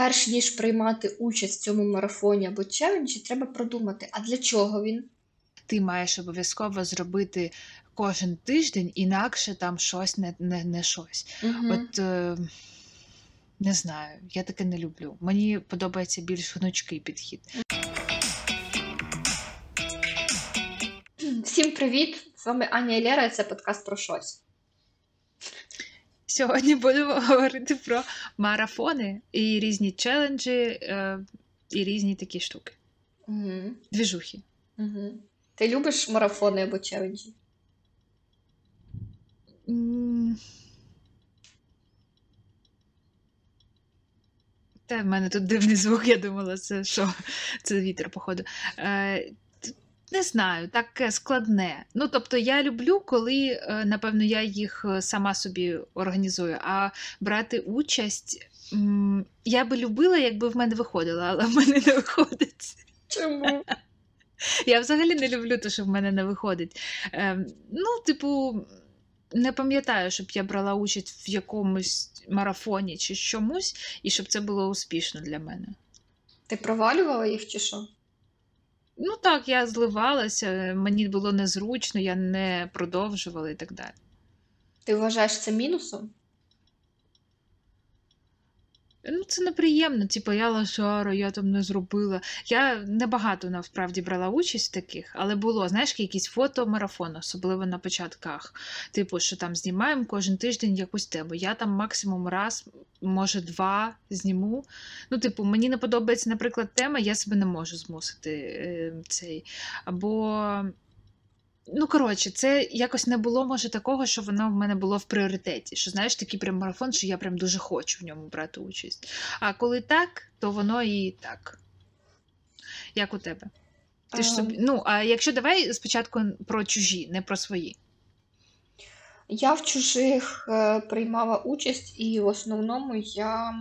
перш ніж приймати участь в цьому марафоні або челенджі, треба продумати, а для чого він? Ти маєш обов'язково зробити кожен тиждень, інакше там щось не не, не щось. Угу. От е, не знаю, я таке не люблю. Мені подобається більш гнучкий підхід. Всім привіт! З вами Аня і Лера, і це подкаст про щось. Сьогодні будемо говорити про марафони і різні челенджі, е, і різні такі штуки. Угу. Двіжухи. Угу. Ти любиш марафони або челенджі? Та в мене тут дивний звук, я думала, це що? Це вітер, походу. Не знаю, таке складне. Ну, тобто, я люблю, коли, е, напевно, я їх е, сама собі організую, а брати участь. Я би любила, якби в мене виходило, але в мене не виходить. Чому? Я взагалі не люблю те, що в мене не виходить. Ем, ну, типу, не пам'ятаю, щоб я брала участь в якомусь марафоні чи чомусь, і щоб це було успішно для мене. Ти провалювала їх чи що? Ну так, я зливалася, мені було незручно, я не продовжувала і так далі. Ти вважаєш це мінусом? Ну, це неприємно, типу, я лошара, я там не зробила. Я небагато насправді брала участь в таких, але було, знаєш, якісь фотомарафон, особливо на початках. Типу, що там знімаємо кожен тиждень якусь тему. Я там максимум раз, може, два зніму. Ну, типу, мені не подобається, наприклад, тема, я себе не можу змусити е, цей. Або. Ну, коротше, це якось не було, може, такого, що воно в мене було в пріоритеті. Що знаєш, такий прям марафон, що я прям дуже хочу в ньому брати участь. А коли так, то воно і так. Як у тебе? Ти ж Ем. собі... Ну, а якщо давай спочатку про чужі, не про свої. Я в чужих е, приймала участь, і в основному я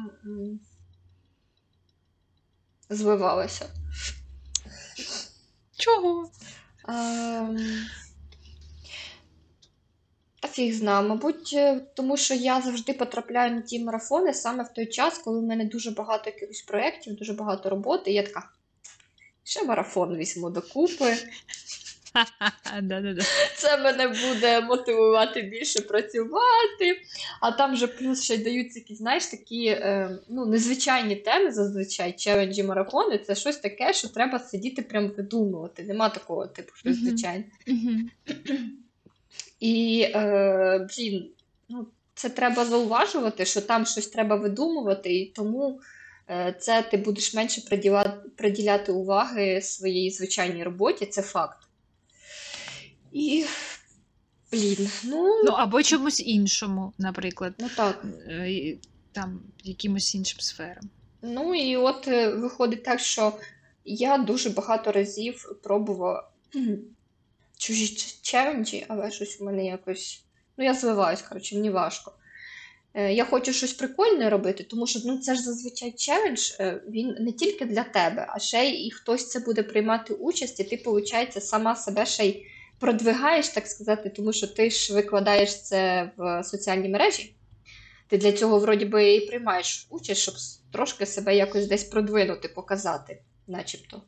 звивалася. Чого? Ем, фіг знає, мабуть, е, тому що я завжди потрапляю на ті марафони саме в той час, коли в мене дуже багато якихось проєктів, дуже багато роботи, і я така. Ще марафон візьму докупи. Це мене буде мотивувати більше працювати. А там же плюс ще й даються якісь, знаєш, такі е, ну, незвичайні теми зазвичай, челенджі марафони. Це щось таке, що треба сидіти прям видумувати. Нема такого типу, щось Мгм. звичайне. І, е, блін, ну, це треба зауважувати, що там щось треба видумувати, і тому е, це ти будеш менше приділяти, приділяти уваги своїй звичайній роботі, це факт. І, блін, ну, Ну, або чомусь іншому, наприклад, ну так. е, там якимось іншим сферам. Ну і от е, виходить так, що я дуже багато разів пробувала чужі челенджі, але щось в мене якось. Ну, я звиваюсь, коротше, мені важко. Е, Я хочу щось прикольне робити, тому що ну, це ж зазвичай челендж, е, він не тільки для тебе, а ще й хтось це буде приймати участь, і ти, виходить, сама себе ще й продвигаєш, так сказати, тому що ти ж викладаєш це в соціальні мережі. Ти для цього, вроді би, і приймаєш участь, щоб трошки себе якось десь продвинути, показати, начебто.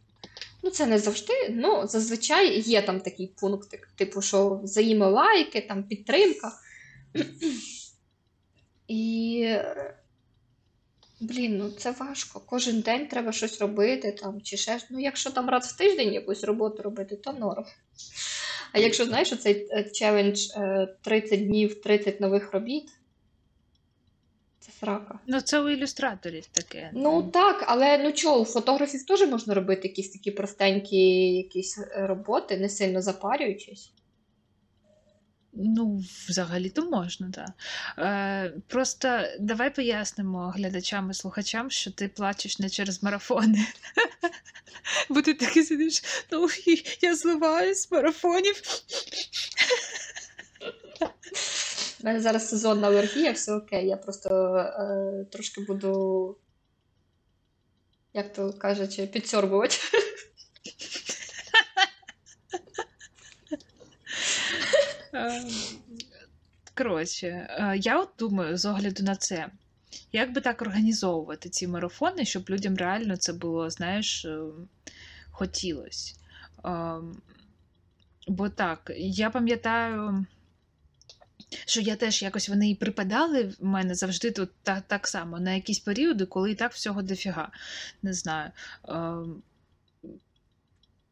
Ну, це не завжди. Ну, зазвичай є там такий пунктик, типу, що взаємолайки, там підтримка. І. е, Блін, ну це важко. Кожен день треба щось робити, там, чи ще. Ну, якщо там раз в тиждень якусь роботу робити, то норм. А якщо знаєш, оцей е, челендж е, 30 днів, 30 нових робіт, срака. Ну, це у ілюстраторів таке. Ну так, але ну чого, у фотографів теж можна робити якісь такі простенькі якісь е, роботи, не сильно запарюючись. Ну, взагалі-то можна, так. Е, просто давай пояснимо глядачам і слухачам, що ти плачеш не через марафони. Бо ти таки сидиш, ну я зливаюсь з марафонів. У мене зараз сезонна алергія, все окей. Я просто е, трошки буду, як то кажуть, підсьорбувати. Е, Коротше, е, я от думаю, з огляду на це, як би так організовувати ці марафони, щоб людям реально це було, знаєш, е, хотілося. Ем, Бо так, я пам'ятаю, що я теж якось вони і припадали в мене завжди тут так, так само на якісь періоди, коли і так всього дофіга. Не знаю. Ем,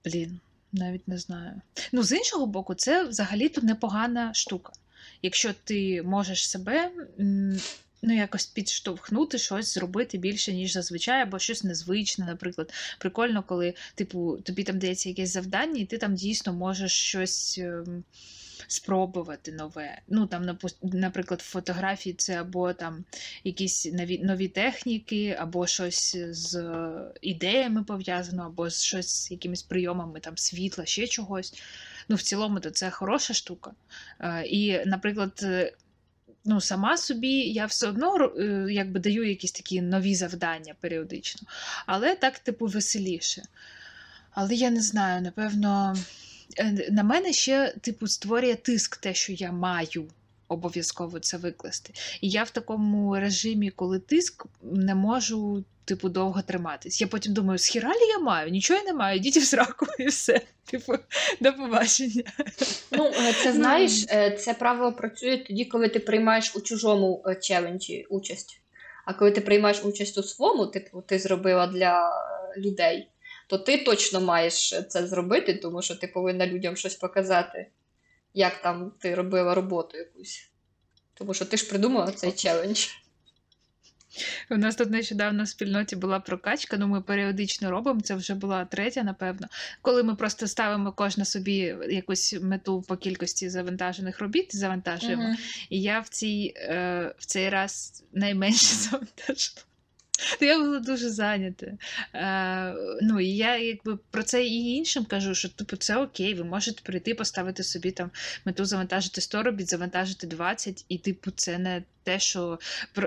Блін, навіть не знаю. Ну, з іншого боку, це взагалі-то непогана штука. Якщо ти можеш себе ну, якось підштовхнути, щось зробити більше, ніж зазвичай, або щось незвичне, наприклад. Прикольно, коли типу, тобі там дається якесь завдання, і ти там дійсно можеш щось. Спробувати нове. Ну, там, наприклад, фотографії це або там якісь нові, нові техніки, або щось з ідеями пов'язано, або щось з якимись прийомами там світла, ще чогось. Ну, в цілому, то це хороша штука. Е, І, наприклад, е, ну, сама собі я все одно е, якби даю якісь такі нові завдання періодично, але так, типу, веселіше. Але я не знаю, напевно, на мене ще, типу, створює тиск те, що я маю обов'язково це викласти. І я в такому режимі, коли тиск, не можу, типу, довго триматись. Я потім думаю, схіра лі я маю? Нічого я не маю, йдіть в сраку і все. Типу, до побачення. Ну, е, це знаєш, е, це правило працює тоді, коли ти приймаєш у чужому е, челенджі участь. А коли ти приймаєш участь у своєму, типу, ти зробила для е, людей, то ти точно маєш це зробити, тому що ти повинна людям щось показати, як там ти робила роботу якусь. Тому що ти ж придумала цей челендж. У нас тут нещодавно в спільноті була прокачка, ну ми періодично робимо. Це вже була третя, напевно. Коли ми просто ставимо кожна собі якусь мету по кількості завантажених робіт, завантажуємо. Мгм. І я в цій е, в цей раз найменше завантажила. Я була дуже зайнята. Е, ну, і я якби про це і іншим кажу, що типу це окей, ви можете прийти, поставити собі там мету завантажити 100 робіт, завантажити 20, і типу, це не те, що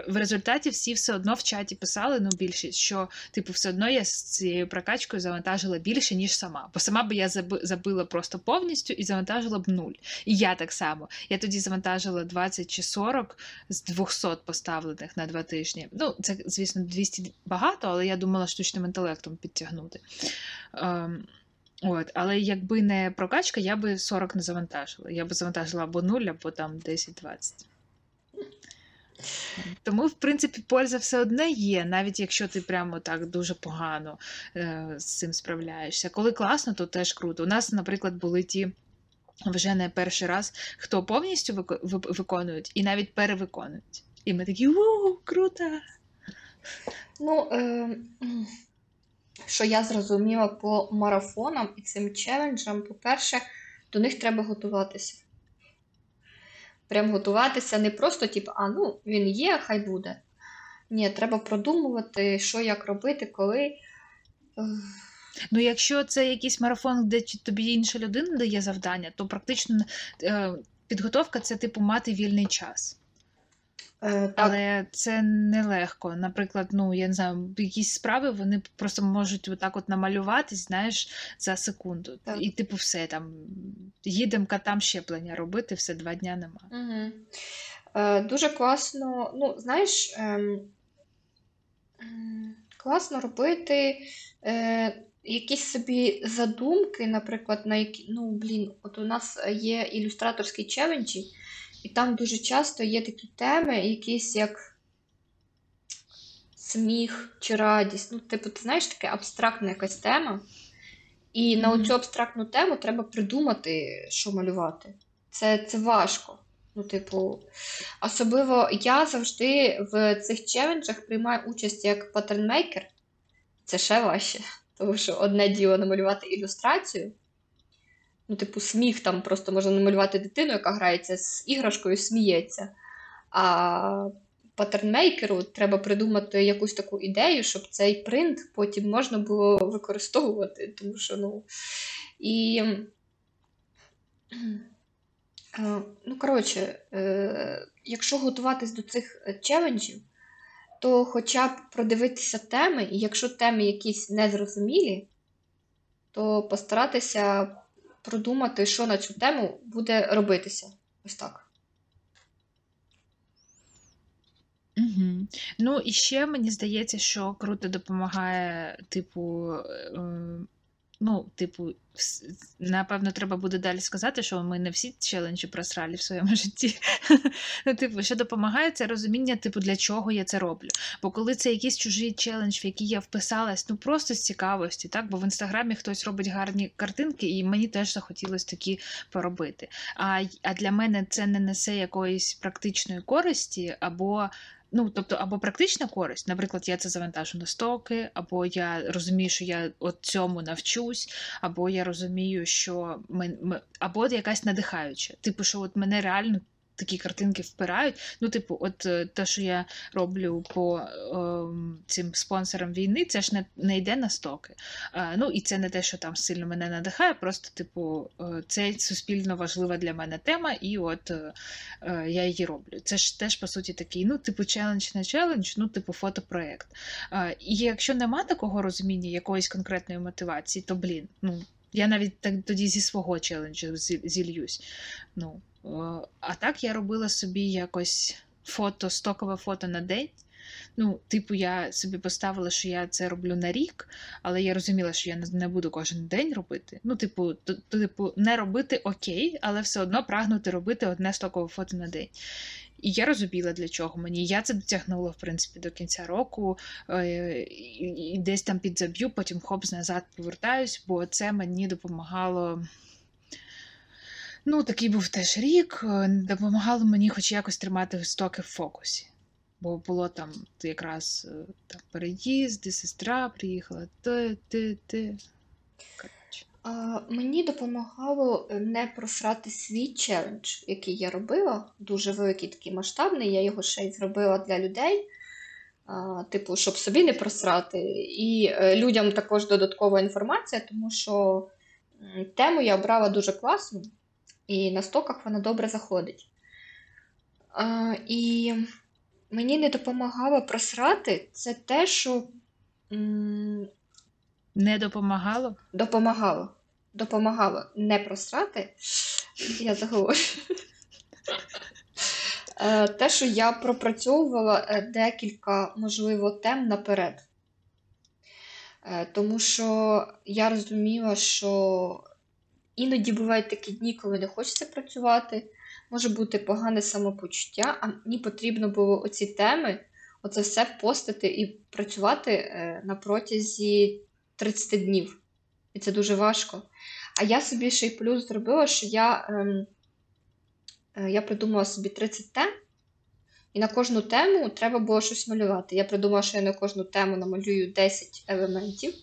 в результаті всі все одно в чаті писали, ну більшість, що типу, все одно я з цією прокачкою завантажила більше, ніж сама. Бо сама би я забила просто повністю і завантажила б нуль. І я так само. Я тоді завантажила 20 чи 40 з 200 поставлених на два тижні. Ну, це, звісно, 200 багато, але я думала штучним інтелектом підтягнути. Ем, От, але якби не прокачка, я би 40 не завантажила. Я би завантажила або 0, або там 10-20. Тому, в принципі, польза все одне є, навіть якщо ти прямо так дуже погано е, з цим справляєшся. Коли класно, то теж круто. У нас, наприклад, були ті. Вже не перший раз, хто повністю виконують і навіть перевиконують. І ми такі у круто! Ну, е, що я зрозуміла по марафонам і цим челенджам, по-перше, до них треба готуватися. Прям готуватися не просто, типу, а ну, він є, хай буде. Ні, треба продумувати, що як робити, коли. Ну, якщо це якийсь марафон, де тобі інша людина дає завдання, то практично е, підготовка це типу мати вільний час. Е, Так, Але це нелегко. Наприклад, ну я не знаю, якісь справи вони просто можуть отак от намалюватись, знаєш, за секунду. Так. І типу, все там їдемо катам щеплення робити, все два дня нема. Угу. Е, дуже класно, ну, знаєш, ем, класно робити е, якісь собі задумки, наприклад, на які, ну, блін, от у нас є ілюстраторські челенджі, і там дуже часто є такі теми, якісь як сміх чи радість. Ну, типу, ти знаєш, таке абстрактна якась тема. І на Мгм. оцю абстрактну тему треба придумати, що малювати. Це, це важко. Ну, типу, особливо я завжди в цих челенджах приймаю участь як паттернмейкер. Це ще важче. Тому що одне діло намалювати ілюстрацію. Ну, типу, сміх там просто можна намалювати дитину, яка грається з іграшкою, сміється. А паттернмейкеру треба придумати якусь таку ідею, щоб цей принт потім можна було використовувати. Тому що, ну. І. Е, Ну, коротше, е, якщо готуватись до цих е, челенджів, то хоча б продивитися теми, і якщо теми якісь незрозумілі, то постаратися продумати, що на цю тему буде робитися. Ось так. Угу. Ну, і ще мені здається, що круто допомагає, типу, е, ну, типу, напевно, треба буде далі сказати, що ми не всі челенджі просрали в своєму житті. Ну, типу, що допомагає, це розуміння, типу, для чого я це роблю. Бо коли це якийсь чужий челендж, в який я вписалась, ну просто з цікавості, так? Бо в інстаграмі хтось робить гарні картинки, і мені теж захотілося такі поробити. А, а для мене це не несе якоїсь практичної користі, або ну, тобто, або практична користь, наприклад, я це завантажу на стоки, або я розумію, що я от цьому навчусь, або я розумію, що ми, або якась надихаюча. Типу, що от мене реально. Такі картинки впирають. Ну, типу, от е, те, що я роблю по ем, цим спонсорам війни, це ж не, не йде на стоки. Е, ну і це не те, що там сильно мене надихає, просто, типу, е, це суспільно важлива для мене тема, і от е, я її роблю. Це ж теж, по суті, такий, ну, типу, челендж на челендж, ну, типу, фотопроект. Е, і якщо нема такого розуміння, якоїсь конкретної мотивації, то блін, ну. Я навіть так тоді зі свого челенджу зі- зільюсь. Ну, а так я робила собі якось фото, стокове фото на день. Ну, типу, я собі поставила, що я це роблю на рік, але я розуміла, що я не- буду кожен день робити. Ну, типу, т- типу, не робити окей, але все одно прагнути робити одне стокове фото на день. І я розуміла, для чого мені. Я це дотягнула, в принципі, до кінця року, е, і, десь там підзаб'ю, потім хопс назад повертаюсь, бо це мені допомагало. Ну, такий був теж рік, е, допомагало мені хоч якось тримати стоки в фокусі. Бо було там якраз е, там, переїзди, сестра приїхала, ти, ти, ти. А, мені допомагало е, не просрати свій челендж, який я робила. Дуже великий такий масштабний. Я його ще й зробила для людей. А, типу, щоб собі не просрати. І людям також додаткова інформація, тому що тему я обрала дуже класну, і на стоках вона добре заходить. А, і мені не допомагало просрати це те, що. м, Не допомагало? Допомагало. Допомагало не просрати. Я заговорю. Е, Те, що я пропрацьовувала е, декілька, можливо, тем наперед. Е, Тому що я розуміла, що іноді бувають такі дні, коли не хочеться працювати, може бути погане самопочуття, а мені потрібно було оці теми, оце все постити і працювати е, на протязі 30 днів. І це дуже важко. А я собі ще й плюс зробила, що я, ем, е, я придумала собі 30 тем, і на кожну тему треба було щось малювати. Я придумала, що я на кожну тему намалюю 10 елементів.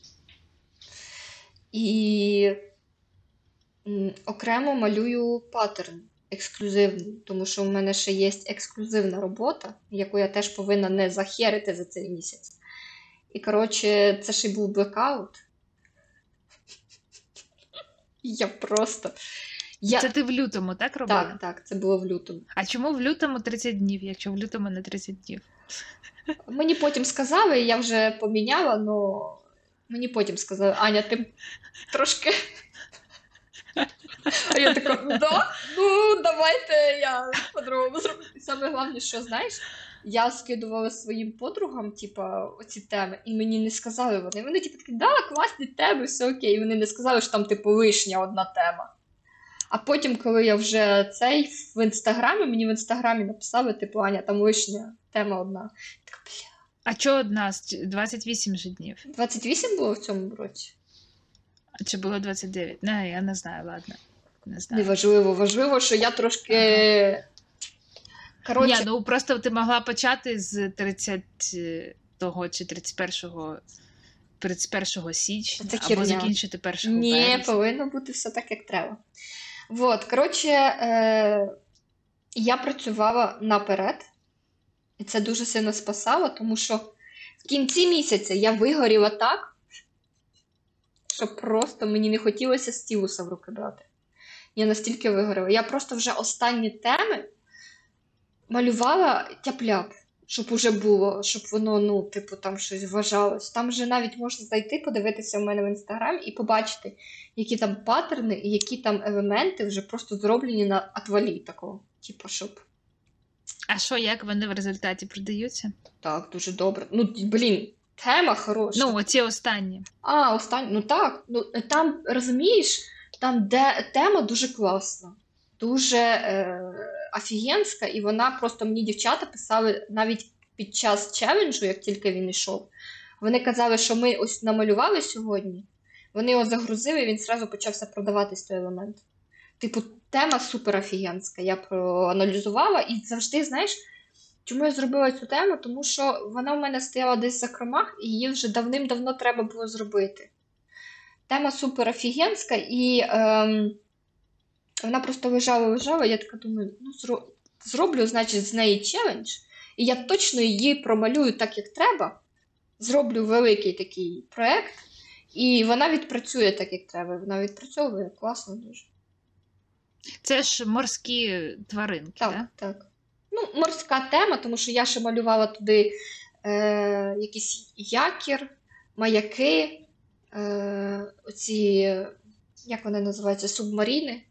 І окремо малюю паттерн ексклюзивний, тому що в мене ще є ексклюзивна робота, яку я теж повинна не захерити за цей місяць. І, коротше, це ще й був блекаут. Я просто. Я... Це ти в лютому, так робила? Так, так, це було в лютому. А чому в лютому 30 днів, якщо в лютому не 30 днів? Мені потім сказали, я вже поміняла, але мені потім сказали, Аня, ти трошки. А я така, да? Ну, давайте я по-другому зроблю. Саме головне, що знаєш, я скидувала своїм подругам, типа, оці теми, і мені не сказали вони. Вони типу такі, да, класні теми, все окей. І вони не сказали, що там, типу, лишня одна тема. А потім, коли я вже цей в інстаграмі, мені в інстаграмі написали, типу, Аня, там лишня тема одна. Так, бля. А чого одна з 28 же днів? 28 було в цьому році? Чи було 29? Не, я не знаю, ладно. Не знаю. Неважливо, важливо, що я трошки. Коротше, Ні, ну просто ти могла почати з 30-го чи 31-го 31 січня, Це або херня. закінчити 1 Ні, березня. повинно бути все так, як треба. Вот, коротше, е, я працювала наперед, і це дуже сильно спасало, тому що в кінці місяця я вигоріла так, що просто мені не хотілося стілуса в руки брати. Я настільки вигоріла. Я просто вже останні теми малювала тяп-ляп, щоб уже було, щоб воно, ну, типу, там щось вважалось. Там вже навіть можна зайти, подивитися в мене в інстаграм і побачити, які там паттерни і які там елементи вже просто зроблені на отвалі такого. Типу, щоб. А що, як вони в результаті продаються? Так, дуже добре. Ну, блін, тема хороша. Ну, оці останні. А, останнє, ну так. Ну там розумієш, там де тема дуже класна, дуже е, офігенська, і вона просто мені дівчата писали навіть під час челенджу, як тільки він йшов. Вони казали, що ми ось намалювали сьогодні. Вони його загрузили, і він зразу почався продаватись той елемент. Типу, тема супер офігенська. Я проаналізувала і завжди, знаєш, чому я зробила цю тему? Тому що вона в мене стояла десь в закромах, і її вже давним-давно треба було зробити. Тема супер офігенська, і ем, вона просто лежала, лежала. Я така думаю, ну зроблю, значить, з неї челендж, і я точно її промалюю так, як треба. Зроблю великий такий проект, і вона відпрацює так, як треба. Вона відпрацьовує класно дуже. Це ж морські тваринки, Так, так? так. Ну, морська тема, тому що я ще малювала туди е, якийсь якір, маяки, е, оці, як вони називаються, субмаріни,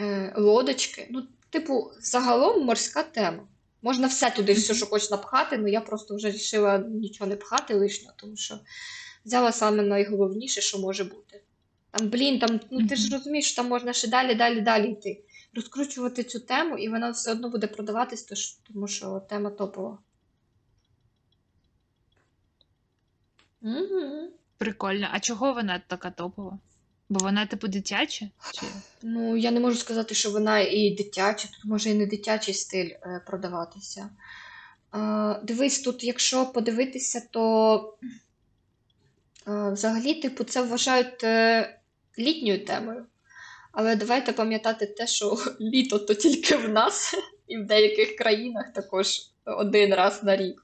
е, лодочки. Ну, типу, загалом морська тема. Можна все туди, все, що хочеш напхати, але я просто вже вирішила нічого не пхати лишнього, тому що взяла саме найголовніше, що може бути. Там, блін, там, ну ти ж розумієш, що там можна ще далі, далі, далі йти. Розкручувати цю тему, і вона все одно буде продаватись, тож- тому що тема топова. Угу. Прикольно. А чого вона така топова? Бо вона, типу, дитяча? Чи... Ну, я не можу сказати, що вона і дитяча, тут може і не дитячий стиль е, продаватися. Е, дивись, тут, якщо подивитися, то е, взагалі, типу, це вважають е, літньою темою. Але давайте пам'ятати те, що літо то тільки в нас, і в деяких країнах також один раз на рік.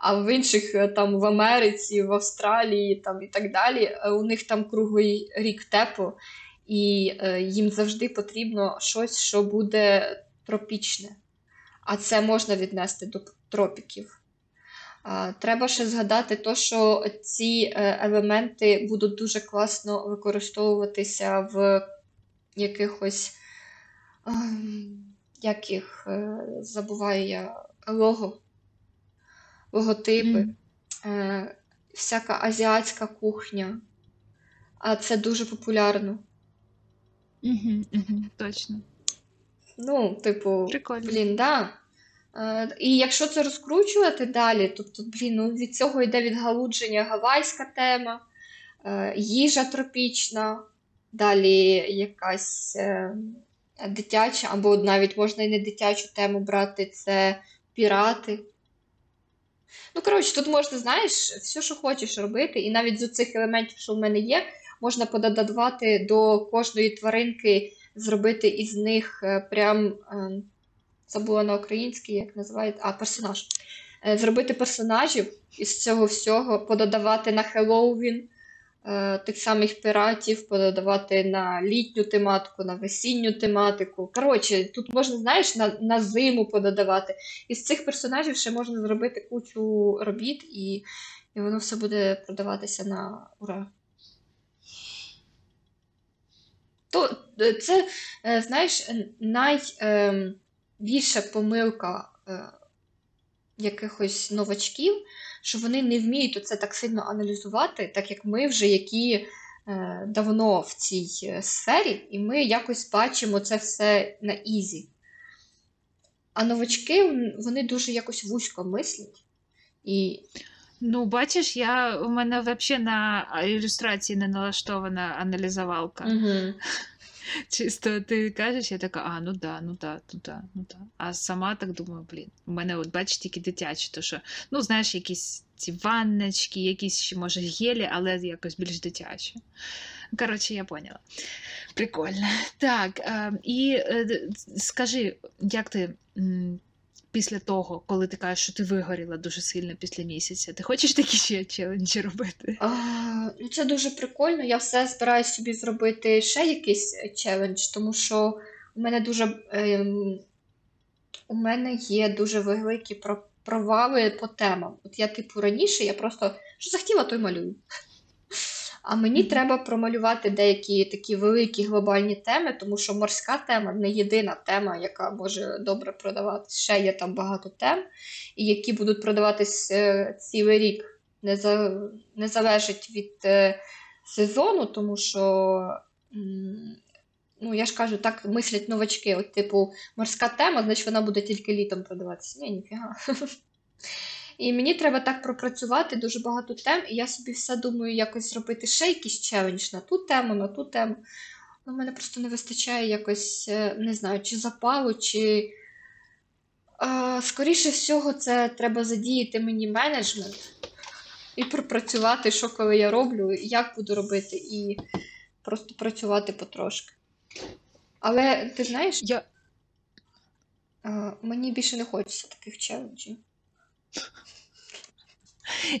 А в інших, е, там в Америці, в Австралії там, і так далі, е, у них там круглий рік тепло, і е, їм завжди потрібно щось, що буде тропічне. А це можна віднести до тропіків. Треба ще згадати то, що ці елементи будуть дуже класно використовуватися в якихось, ем, як їх е, забуваю я, лого, логотипи, е, всяка азіатська кухня. А це дуже популярно. Угу, точно. Ну, типу, Прикольно. блін, да. Е, і якщо це розкручувати далі, тобто, блін, ну від цього йде відгалудження гавайська тема, їжа тропічна, далі якась е, дитяча, або навіть можна і не дитячу тему брати, це пірати. Ну, коротше, тут можна, знаєш, все, що хочеш робити, і навіть з цих елементів, що в мене є, можна пододавати до кожної тваринки, зробити із них е, прям, е, забула на українській, як називають, а, персонаж. Зробити персонажів із цього всього, пододавати на Хеллоуін тих самих піратів, пододавати на літню тематику, на весінню тематику. Коротше, тут можна, знаєш, на, на зиму пододавати. Із цих персонажів ще можна зробити кучу робіт, і, і воно все буде продаватися на ура. То е, це, е, знаєш, найбільша помилка е, якихось новачків, що вони не вміють це так сильно аналізувати, так як ми вже які е, давно в цій е, сфері, і ми якось бачимо це все на easy. А новачки вони дуже якось вузько мислять. І Ну, бачиш, я у мене взагалі на ілюстрації не налаштована аналізувалка. угу. Чисто ти кажеш, я така, а, ну да, ну да, ну да, ну да. А сама так думаю, блін, у мене, от бачиш, тільки дитячі, то що, ну, знаєш, якісь ці ванночки, якісь ще, може, гелі, але якось більш дитячі. Коротше, я поняла. Прикольно. Так, е, і е, скажи, як ти після того, коли ти кажеш, що ти вигоріла дуже сильно після місяця, ти хочеш такі ще челенджі робити? Ну, це дуже прикольно. Я все збираюсь собі зробити ще якийсь е, челендж, тому що у мене дуже ем, у мене є дуже великі провали по темам. От я, типу, раніше я просто що захотіла, то й малюю. А мені треба промалювати деякі такі великі глобальні теми, тому що морська тема не єдина тема, яка може добре продаватися. Ще є там багато тем, і які будуть продаватись е, цілий рік. Не, за, не залежить від е, сезону, тому що, ну, я ж кажу, так мислять новачки. От, типу, морська тема, значить вона буде тільки літом продаватися. Ні, ніфіга. І мені треба так пропрацювати дуже багато тем, і я собі все думаю, якось зробити ще якийсь челендж на ту тему, на ту тему. Ну, в мене просто не вистачає якось, е, не знаю, чи запалу, чи. Е, скоріше всього, це треба задіяти мені менеджмент і пропрацювати, що коли я роблю, як буду робити, і просто працювати потрошки. Але ти знаєш, Я... е, мені більше не хочеться таких челенджів.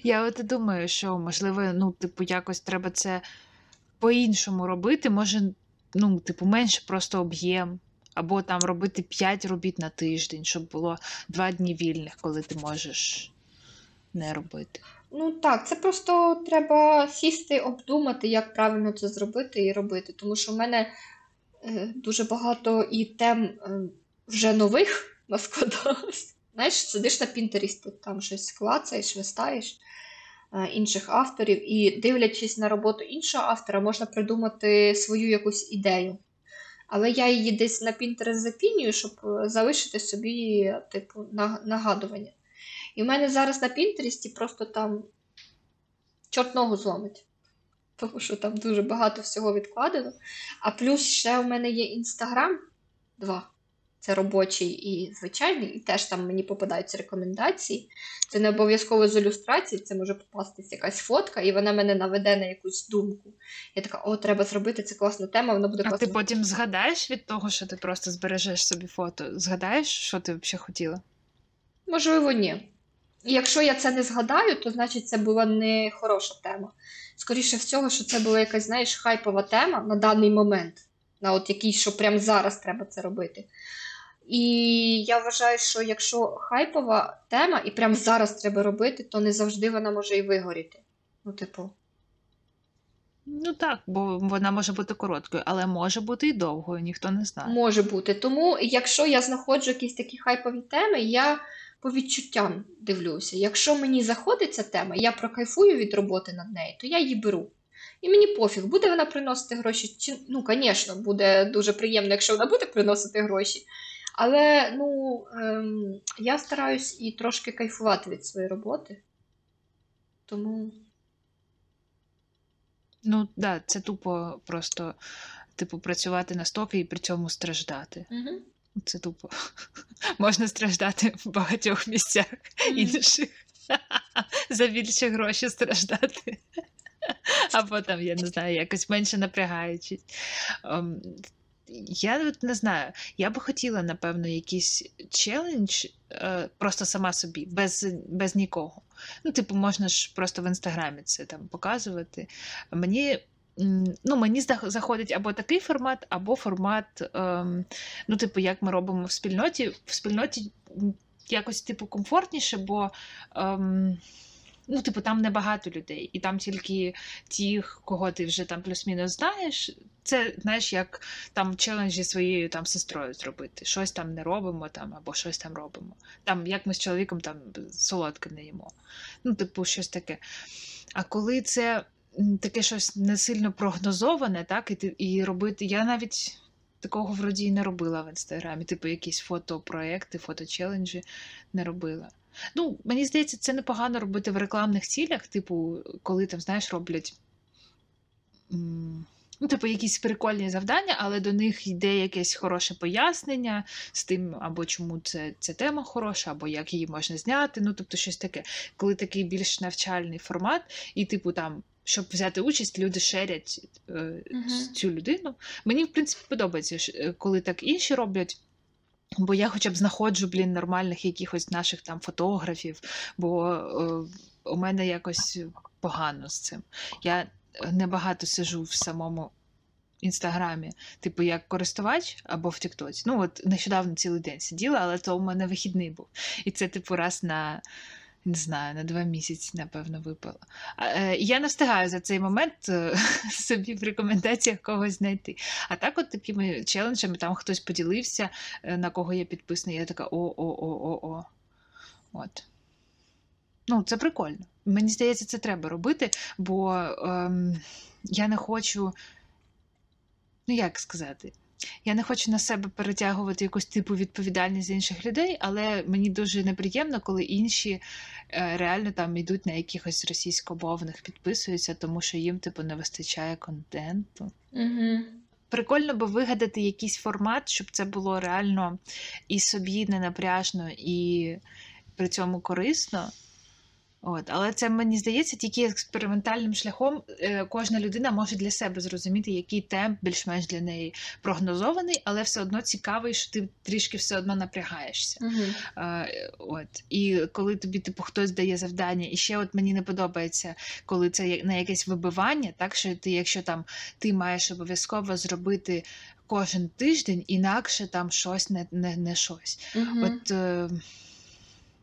Я от думаю, що можливо, ну, типу, якось треба це по-іншому робити. Може, ну, типу, менше просто об'єм, або там робити 5 робіт на тиждень, щоб було 2 дні вільних, коли ти можеш не робити. Ну так, це просто треба сісти, обдумати, як правильно це зробити і робити. Тому що в мене е, дуже багато і тем е, вже нових наскладалось. Знаєш, сидиш на Пінтерісті, там щось клацаєш, листаєш е, інших авторів, і дивлячись на роботу іншого автора, можна придумати свою якусь ідею. Але я її десь на Pinterest запінюю, щоб е, залишити собі, типу, нагадування. І в мене зараз на Пінтересті просто там чорт ногу зломить. Тому що там дуже багато всього відкладено. А плюс ще у мене є Інстаграм два. Це робочий і звичайний, і теж там мені попадаються рекомендації. Це не обов'язково з ілюстрації, це може попастись якась фотка, і вона мене наведе на якусь думку. Я така, о, треба зробити, це класна тема, воно буде А ти потім згадаєш від того, що ти просто збережеш собі фото? Згадаєш, що ти взагалі хотіла? Можливо, ні. І якщо я це не згадаю, то значить це була не хороша тема. Скоріше всього, що це була якась, знаєш, хайпова тема на даний момент, на от який, що прямо зараз треба це робити. І я вважаю, що якщо хайпова тема і прямо зараз треба робити, то не завжди вона може і вигоріти. Ну, типу, Ну так, бо вона може бути короткою, але може бути і довгою, ніхто не знає. може бути. Тому, якщо я знаходжу якісь такі хайпові теми, я по відчуттям дивлюся. Якщо мені заходить ця тема, я прокайфую від роботи над нею, то я її беру. І мені пофіг, буде вона приносити гроші. Чи... Ну, звісно, буде дуже приємно, якщо вона буде приносити гроші. Але ну, ем, я стараюсь і трошки кайфувати від своєї роботи. Тому Ну так, да, це тупо просто, типу, працювати на стоки і при цьому страждати. угу. Це тупо. Можна страждати в багатьох місцях інших. За більші гроші страждати. Або там, я не знаю, якось менше напрягаючись. Я от не знаю. Я би хотіла, напевно, якийсь челендж е, просто сама собі, без, без нікого. Ну, типу, можна ж просто в інстаграмі це там показувати. Мені. Ну, мені заходить або такий формат, або формат, ем, ну, типу, як ми робимо в спільноті. В спільноті якось, типу, комфортніше, бо ем, ну, типу, там небагато людей, і там тільки ті, кого ти вже там плюс-мінус знаєш. Це, знаєш, як там челенджі своєю там сестрою зробити. Щось там не робимо там, або щось там робимо. Там, як ми з чоловіком там солодке не їмо. Ну, типу, щось таке. А коли це таке щось не сильно прогнозоване, так, і, ти- і робити. Я навіть такого вроді і не робила в інстаграмі, типу, якісь фотопроекти, фоточеленджі не робила. Ну, мені здається, це непогано робити в рекламних цілях, типу, коли там, знаєш, роблять. Ну, типу, якісь прикольні завдання, але до них йде якесь хороше пояснення з тим, або чому це, ця тема хороша, або як її можна зняти. Ну, тобто, щось таке. Коли такий більш навчальний формат, і, типу, там, щоб взяти участь, люди шерять е, Мгм. цю людину. Мені, в принципі, подобається, е, коли так інші роблять. Бо я хоча б знаходжу, блін, нормальних якихось наших там фотографів, бо е, у мене якось погано з цим. Я небагато сижу в самому інстаграмі, типу, як користувач або в Тіктоці. Ну, от нещодавно цілий день сиділа, але то у мене вихідний був. І це, типу, раз на Не знаю, на два місяці, напевно, випила. Е, Я не встигаю за цей момент е, собі в рекомендаціях когось знайти. А так, от такими челенджами, там хтось поділився, е, на кого я підписана, я така о-о-о-о-о. От. Ну, це прикольно. Мені здається, це треба робити, бо ем, я не хочу. Ну, як сказати? Я не хочу на себе перетягувати якусь типу відповідальність з інших людей, але мені дуже неприємно, коли інші е, реально там йдуть на якихось російськомовних, підписуються, тому що їм типу не вистачає контенту. Угу. Прикольно би вигадати якийсь формат, щоб це було реально і собі не напряжно, і при цьому корисно. От, але це мені здається, тільки експериментальним шляхом е, кожна людина може для себе зрозуміти, який темп більш-менш для неї прогнозований, але все одно цікавий, що ти трішки все одно напрягаєшся. Угу. От. І коли тобі типу, хтось дає завдання, і ще от мені не подобається, коли це на якесь вибивання, так що ти, якщо там ти маєш обов'язково зробити кожен тиждень, інакше там щось не, не, не щось. Угу. От е,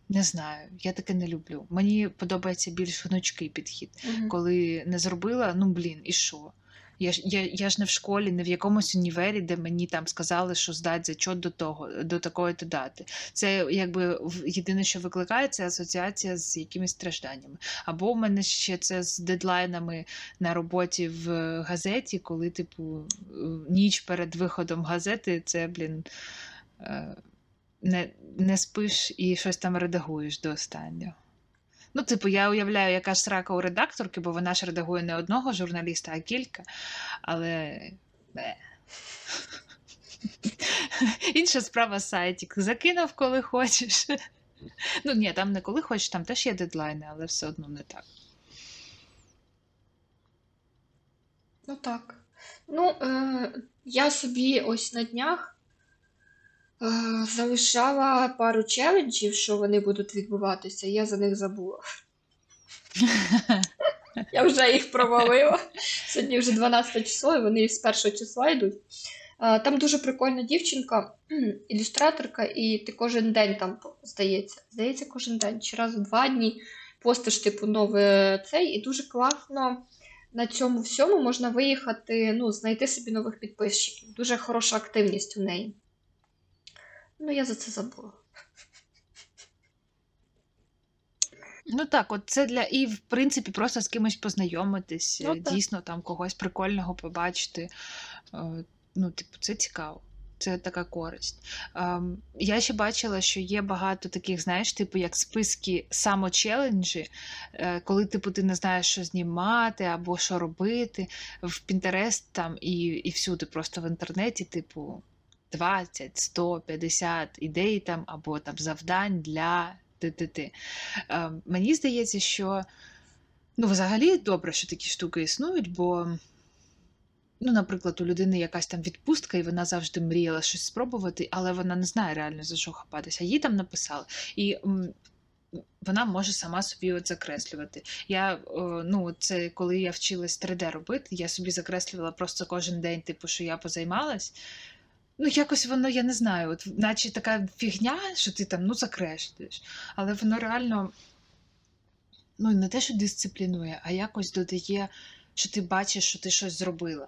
не знаю, я таке не люблю. Мені подобається більш гнучкий підхід. Угу. Коли не зробила, ну блін, і що? Я ж, я, я ж не в школі, не в якомусь універі, де мені там сказали, що здать зачот до того, до такої то дати. Це якби єдине, що викликає, це асоціація з якимись стражданнями. Або в мене ще це з дедлайнами на роботі в газеті, коли, типу, е, ніч перед виходом газети, це, блін. Не, не спиш і щось там редагуєш до останнього. Ну, типу, я уявляю, яка ж срака у редакторки, бо вона ж редагує не одного журналіста, а кілька. Але. Інша справа сайтик. Закинув, коли хочеш. Ну, ні, там не коли хочеш, там теж є дедлайни, але все одно не так. Ну так. Ну, е, я собі ось на днях залишала пару челенджів, що вони будуть відбуватися, я за них забула. Я вже їх провалила. Сьогодні вже 12 число, і вони з першого числа йдуть. Е, Там дуже прикольна дівчинка, ілюстраторка, і ти кожен день там, здається, здається, кожен день, чи раз в два дні постиш, типу, нове цей, і дуже класно на цьому всьому можна виїхати, ну, знайти собі нових підписчиків. Дуже хороша активність у неї. Ну, я за це забула. Ну так, от це для і в принципі просто з кимось познайомитись, Ну, е, дійсно там когось прикольного побачити. Е, Ну, типу, це цікаво. Це така користь. Ем, я ще бачила, що є багато таких, знаєш, типу, як списки самочеленджі, е, коли типу, ти не знаєш, що знімати або що робити. В Pinterest там і, і всюди, просто в інтернеті, типу, 20, 100, 50 ідей там, або там завдань для ти-ти-ти. Е, Мені здається, що ну, взагалі добре, що такі штуки існують, бо, ну, наприклад, у людини якась там відпустка, і вона завжди мріяла щось спробувати, але вона не знає реально за що хапатися. Їй там написали. І вона може сама собі от закреслювати. Я, ну, це коли я вчилась 3D робити, я собі закреслювала просто кожен день, типу, що я позаймалась. Ну, якось воно, я не знаю, от, наче така фігня, що ти там ну, закреслюєш. Але воно реально ну, не те, що дисциплінує, а якось додає, що ти бачиш, що ти щось зробила.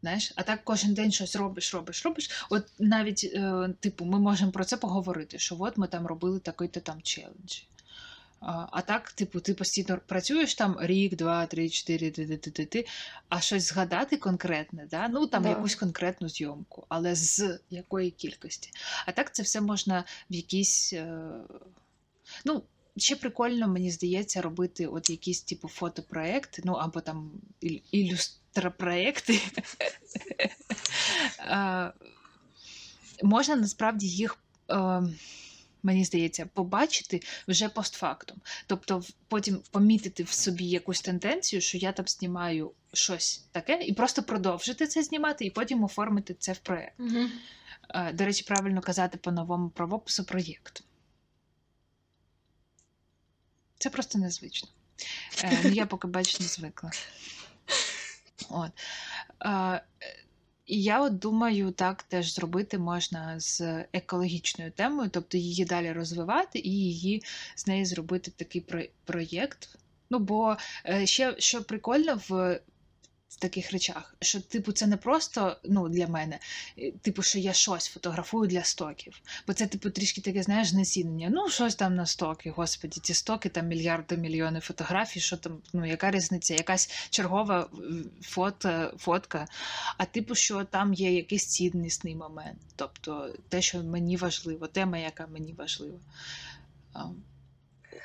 Знаєш, а так кожен день щось робиш, робиш, робиш. От навіть, е, типу, ми можемо про це поговорити, що от ми там робили такий-то там челендж. А, а так, типу, ти постійно працюєш там рік, два, три, чотири, ти, ти, ти, ти, ти, а щось згадати конкретне, да? ну там Да. якусь конкретну зйомку, але з якої кількості. А так це все можна в якісь. Е... Ну, ще прикольно, мені здається, робити от якісь типу фотопроекти, ну або там ілюстропроекти. Можна насправді їх. Е, Мені здається, побачити вже постфактум. Тобто, потім помітити в собі якусь тенденцію, що я там знімаю щось таке, і просто продовжити це знімати, і потім оформити це в проєкт. Угу. Е, До речі, правильно казати по новому правопису проєкт. Це просто незвично. Е, Ну, я поки бачу, не звикла. От. І я от думаю, так теж зробити можна з екологічною темою, тобто її далі розвивати і її з неї зробити такий про- проєкт. Ну, бо е, ще що прикольно в таких речах, що, типу, це не просто ну, для мене, типу, що я щось фотографую для стоків. Бо це, типу, трішки таке, знаєш, знецінення. Ну, щось там на стоки, господі, ті стоки, там мільярди, мільйони фотографій, що там, ну, яка різниця, якась чергова фото, фотка, а типу, що там є якийсь ціннісний момент. Тобто те, що мені важливо, тема, яка мені важлива.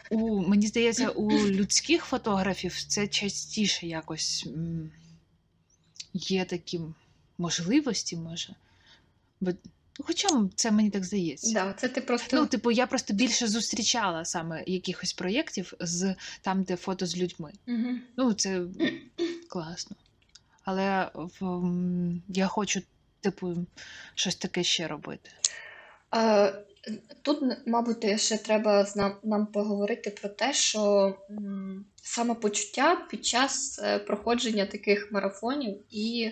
У, мені здається, у людських фотографів це частіше якось є такі можливості, може. Бо, ну, хоча це мені так здається. Да, це ти просто. Ну, типу, я просто більше зустрічала саме якихось проєктів з там, де фото з людьми. Угу. Ну, це класно. Але в, я хочу, типу, щось таке ще робити. Е, Тут, мабуть, ще треба нам, поговорити про те, що самопочуття під час е, проходження таких марафонів і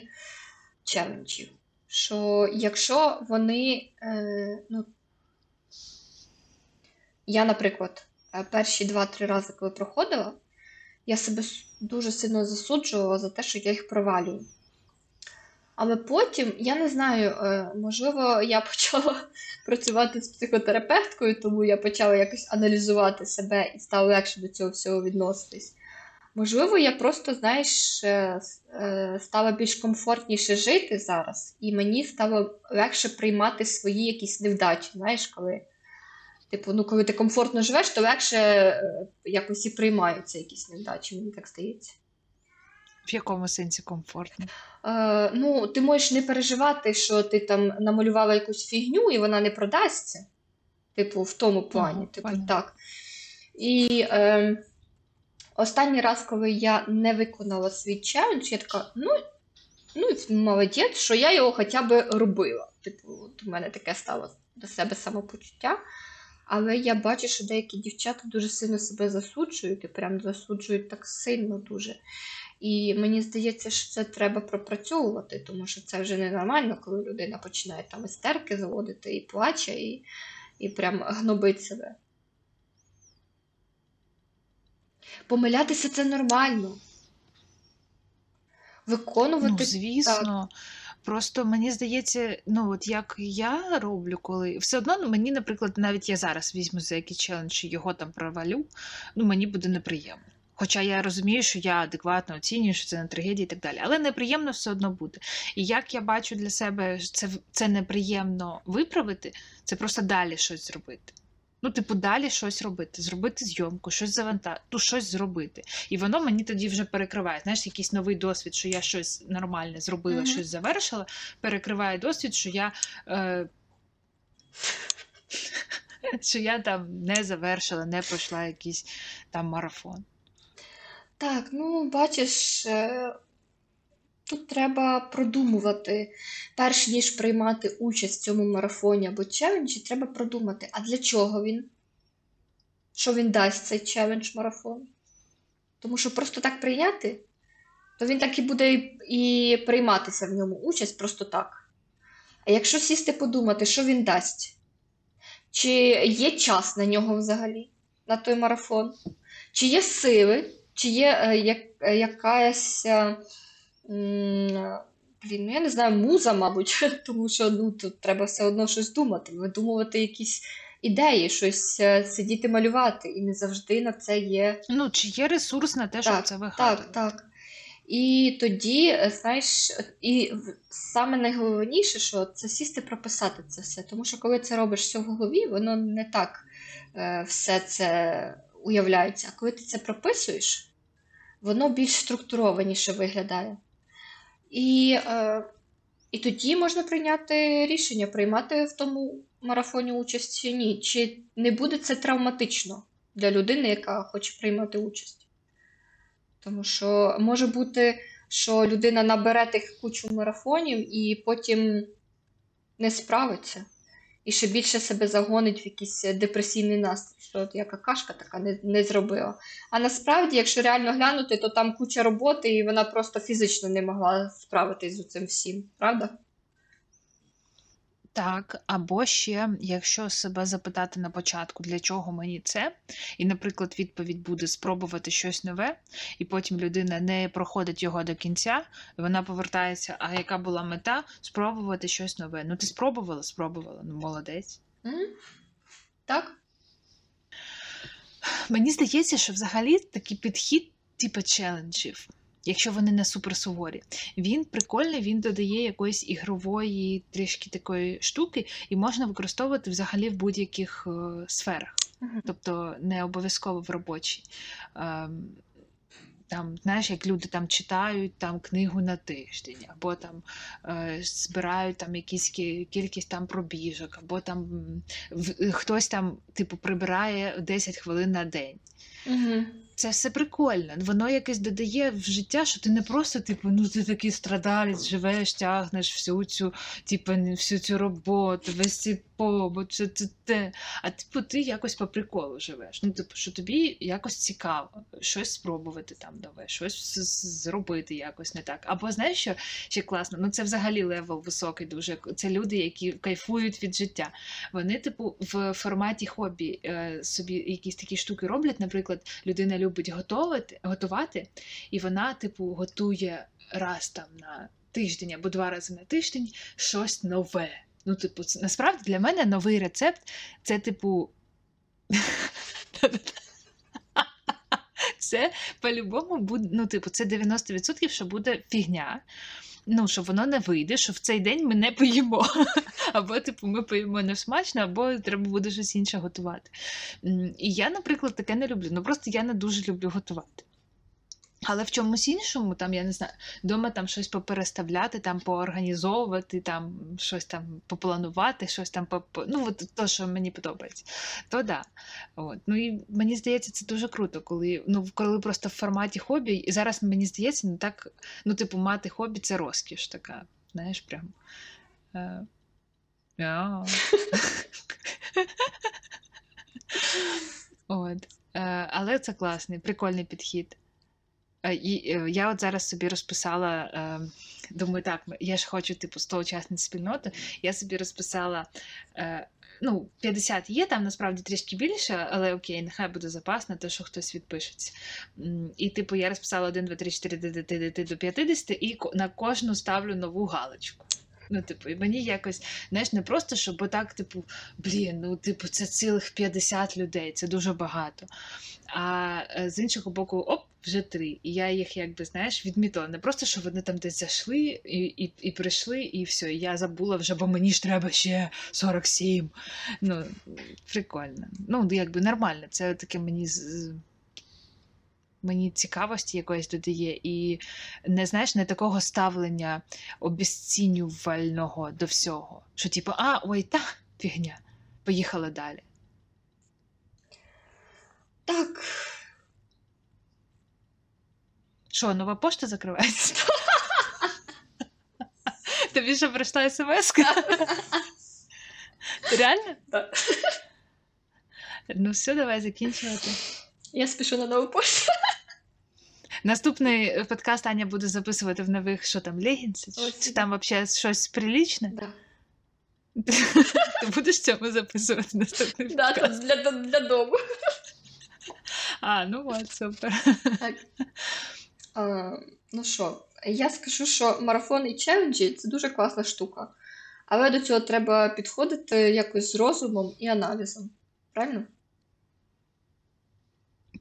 челенджів. Що якщо вони, е, ну, я, наприклад, е, перші два-три рази, коли проходила, я себе дуже сильно засуджувала за те, що я їх провалюю. Але потім, я не знаю, е, можливо, я почала працювати з психотерапевткою, тому я почала якось аналізувати себе і стало легше до цього всього відноситись. Можливо, я просто, знаєш, е, е, стала більш комфортніше жити зараз, і мені стало легше приймати свої якісь невдачі. Знаєш, коли, типу, ну, коли ти комфортно живеш, то легше якось і приймаються якісь невдачі, мені так здається. В якому сенсі комфортно? Е, ну, ти можеш не переживати, що ти там намалювала якусь фігню і вона не продасться. Типу, в тому плані. Ага, типу, понятно. так. І е, останній раз, коли я не виконала свій челендж, я така, ну, ну молодець, що я його хоча б робила. Типу, от у мене таке стало до себе самопочуття. Але я бачу, що деякі дівчата дуже сильно себе засуджують, і прям засуджують так сильно дуже. І мені здається, що це треба пропрацьовувати, тому що це вже ненормально, коли людина починає там істерки заводити і плаче, і, і прям гнобить себе. Помилятися це нормально. Виконувати Ну, звісно. Просто мені здається, ну от як я роблю, коли все одно ну, мені, наприклад, навіть я зараз візьму за якийсь челендж і його там провалю, ну мені буде неприємно. Хоча я розумію, що я адекватно оцінюю, що це не трагедія і так далі. Але неприємно все одно буде. І як я бачу для себе, що це, це неприємно виправити, це просто далі щось зробити. Ну, типу, далі щось робити, зробити зйомку, щось завантажити, ну, щось зробити. І воно мені тоді вже перекриває. Знаєш, якийсь новий досвід, що я щось нормальне зробила, Мгм. щось завершила, перекриває досвід, що я. Е... Що я там не завершила, не пройшла якийсь там марафон. Так, ну бачиш, е, тут треба продумувати, перш ніж приймати участь в цьому марафоні або челенджі, треба продумати, а для чого він? Що він дасть цей челендж марафон? Тому що просто так прийняти, то він так і буде і, і прийматися в ньому участь просто так. А якщо сісти подумати, що він дасть? Чи є час на нього взагалі, на той марафон? Чи є сили? Чи є е, як, е, якась, е, блін, ну я не знаю, муза, мабуть, тому що ну, тут треба все одно щось думати, видумувати якісь ідеї, щось сидіти малювати, і не завжди на це є Ну, чи є ресурс на те, щоб це вигадувати? так, так. І тоді, знаєш, і саме найголовніше, що це сісти прописати це все. Тому що коли це робиш все в голові, воно не так все це уявляється. А коли ти це прописуєш, воно більш структурованіше виглядає. І, е, і тоді можна прийняти рішення, приймати в тому марафоні участь чи ні. Чи не буде це травматично для людини, яка хоче приймати участь. Тому що може бути, що людина набере тих кучу марафонів і потім не справиться. І ще більше себе загонить в якийсь депресійний настрій, що от я какашка така не, не зробила. А насправді, якщо реально глянути, то там куча роботи, і вона просто фізично не могла справитись з цим всім, правда? Так, або ще, якщо себе запитати на початку, для чого мені це, і, наприклад, відповідь буде спробувати щось нове, і потім людина не проходить його до кінця, і вона повертається, а яка була мета? Спробувати щось нове. Ну, ти спробувала, спробувала, ну молодець. М? Так? Мені здається, що взагалі такий підхід, типу челенджів, якщо вони не суперсуворі, він прикольний, він додає якоїсь ігрової трішки такої штуки, і можна використовувати взагалі в будь-яких е, сферах, Мгм. тобто не обов'язково в робочій. Ем, там, знаєш, як люди там читають там книгу на тиждень, або там е, збирають там якісь кількість там пробіжок, або там в- хтось там, типу, прибирає 10 хвилин на день. Угу. Це все прикольно. Воно якось додає в життя, що ти не просто, типу, ну ти такий страдалець, живеш, тягнеш всю цю, типу, всю цю роботу, весь цей побут, це це те. А типу, ти якось по приколу живеш. Ну, типу, що тобі якось цікаво, щось спробувати там нове, щось зробити якось не так. Або знаєш, що ще класно? Ну це взагалі level високий дуже. Це люди, які кайфують від життя. Вони, типу, в форматі хобі е, собі якісь такі штуки роблять. Наприклад, людина любить готувати, готувати, і вона, типу, готує раз там на тиждень або два рази на тиждень щось нове. Ну, типу, насправді для мене новий рецепт це, типу. Це по-любому буде, ну, типу, це 90%, що буде фігня. Ну, що воно не вийде, що в цей день ми не поїмо. Або, типу, ми поїмо не смачно, або треба буде щось інше готувати. І я, наприклад, таке не люблю. Ну просто я не дуже люблю готувати. Але в чомусь іншому, там, я не знаю, вдома там щось попереставляти, там поорганізовувати, там щось там попланувати, щось там по, по- ну, от то, що мені подобається, то да. От. Ну і мені здається, це дуже круто, коли, ну, коли просто в форматі хобі, і зараз мені здається, ну так, ну, типу, мати хобі це розкіш така, знаєш, прям. Е. От. Е, але це класний, прикольний підхід. Е, І е, я от зараз собі розписала, е, думаю, так, я ж хочу, типу, 100 учасниць спільноти. Я собі розписала, е, ну, 50 є, там насправді трішки більше, але окей, нехай буде запас на те, що хтось відпишеться. І, типу, я розписала 1, 2, 3, 4, д- д- д- д- до 50, і на кожну ставлю нову галочку. Ну, типу, і мені якось, знаєш, не просто, щоб отак, типу, блін, ну, типу, це цілих 50 людей, це дуже багато. А е, з іншого боку, оп, вже три. І я їх, якби, знаєш, відмітила. Не просто, що вони там десь зайшли і, і, і прийшли, і все. І я забула вже, бо мені ж треба ще 47. Ну, прикольно. Ну, якби нормально. Це таке мені. Мені цікавості якоїсь додає, і не знаєш, не такого ставлення обіцінювального до всього. Що, типу, а, ой, та фігня, поїхали далі. Так. Що, нова пошта закривається? Тобі що прийшла смс? Реально? Так. Ну все, давай закінчувати. Я спішу на нову пошту. Наступний подкаст Аня буде записувати в нових, що там, легінці? Чи там взагалі щось прилічне? Да. Ти будеш цьому записувати наступний Да, подкаст? це для, для дому. А, ну от, супер. Так. А, ну що, я скажу, що марафон і челенджі це дуже класна штука. Але до цього треба підходити якось з розумом і аналізом. Правильно?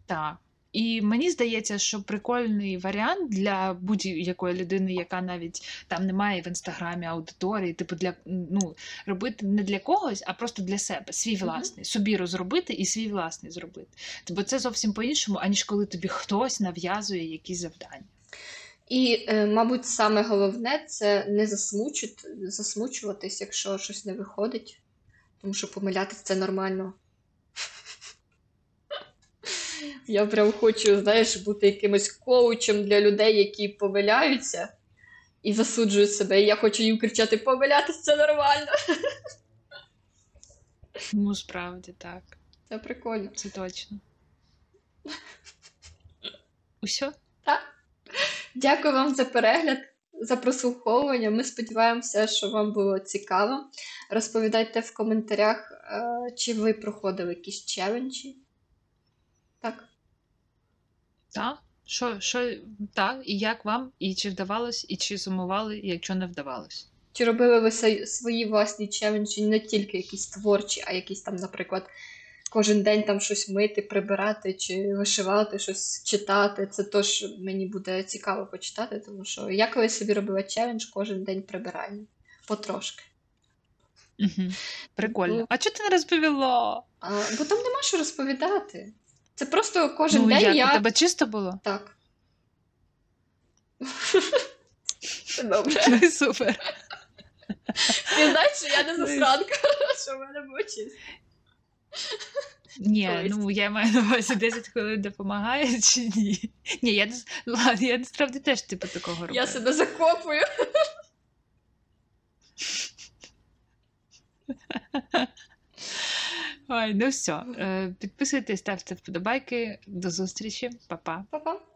Так. І мені здається, що прикольний варіант для будь-якої людини, яка навіть там не має в інстаграмі аудиторії, типу для ну робити не для когось, а просто для себе, свій власний, собі розробити і свій власний зробити. Бо це зовсім по-іншому, аніж коли тобі хтось нав'язує якісь завдання. І, е, мабуть, саме головне це не засмучити, засмучуватись, якщо щось не виходить. Тому що помилятися це нормально. Я прям хочу, знаєш, бути якимось коучем для людей, які помиляються і засуджують себе. І я хочу їм кричати: помилятися це нормально. Ну, справді, так. Це прикольно. Це точно. Усьо? Так. Дякую вам за перегляд, за прослуховування. Ми сподіваємося, що вам було цікаво. Розповідайте в коментарях, е, чи ви проходили якісь челенджі. Так. Що, що, так, і як вам, і чи вдавалось, і чи сумували, і якщо не вдавалось? Чи робили ви свої власні челенджі, не тільки якісь творчі, а якісь там, наприклад, кожен день там щось мити, прибирати чи вишивати, щось читати. Це теж мені буде цікаво почитати, тому що я колись собі робила челендж кожен день прибирання. Потрошки. Угу. Прикольно. Ну. А чого ти не розповіла? А, бо там нема що розповідати. Це просто кожен ну, день як я. у тебе чисто було? Так. Це добре. Ну супер. Ти знаєш, що я не Ну засранка, що в мене було чисто. Ні, ну я маю на увазі 10 хвилин допомагає чи ні? Ні, я ладно, я насправді теж типу такого роблю. Я себе закопую. Ой, ну все. Підписуйтесь, ставте вподобайки. До зустрічі, Па-па. Па-па.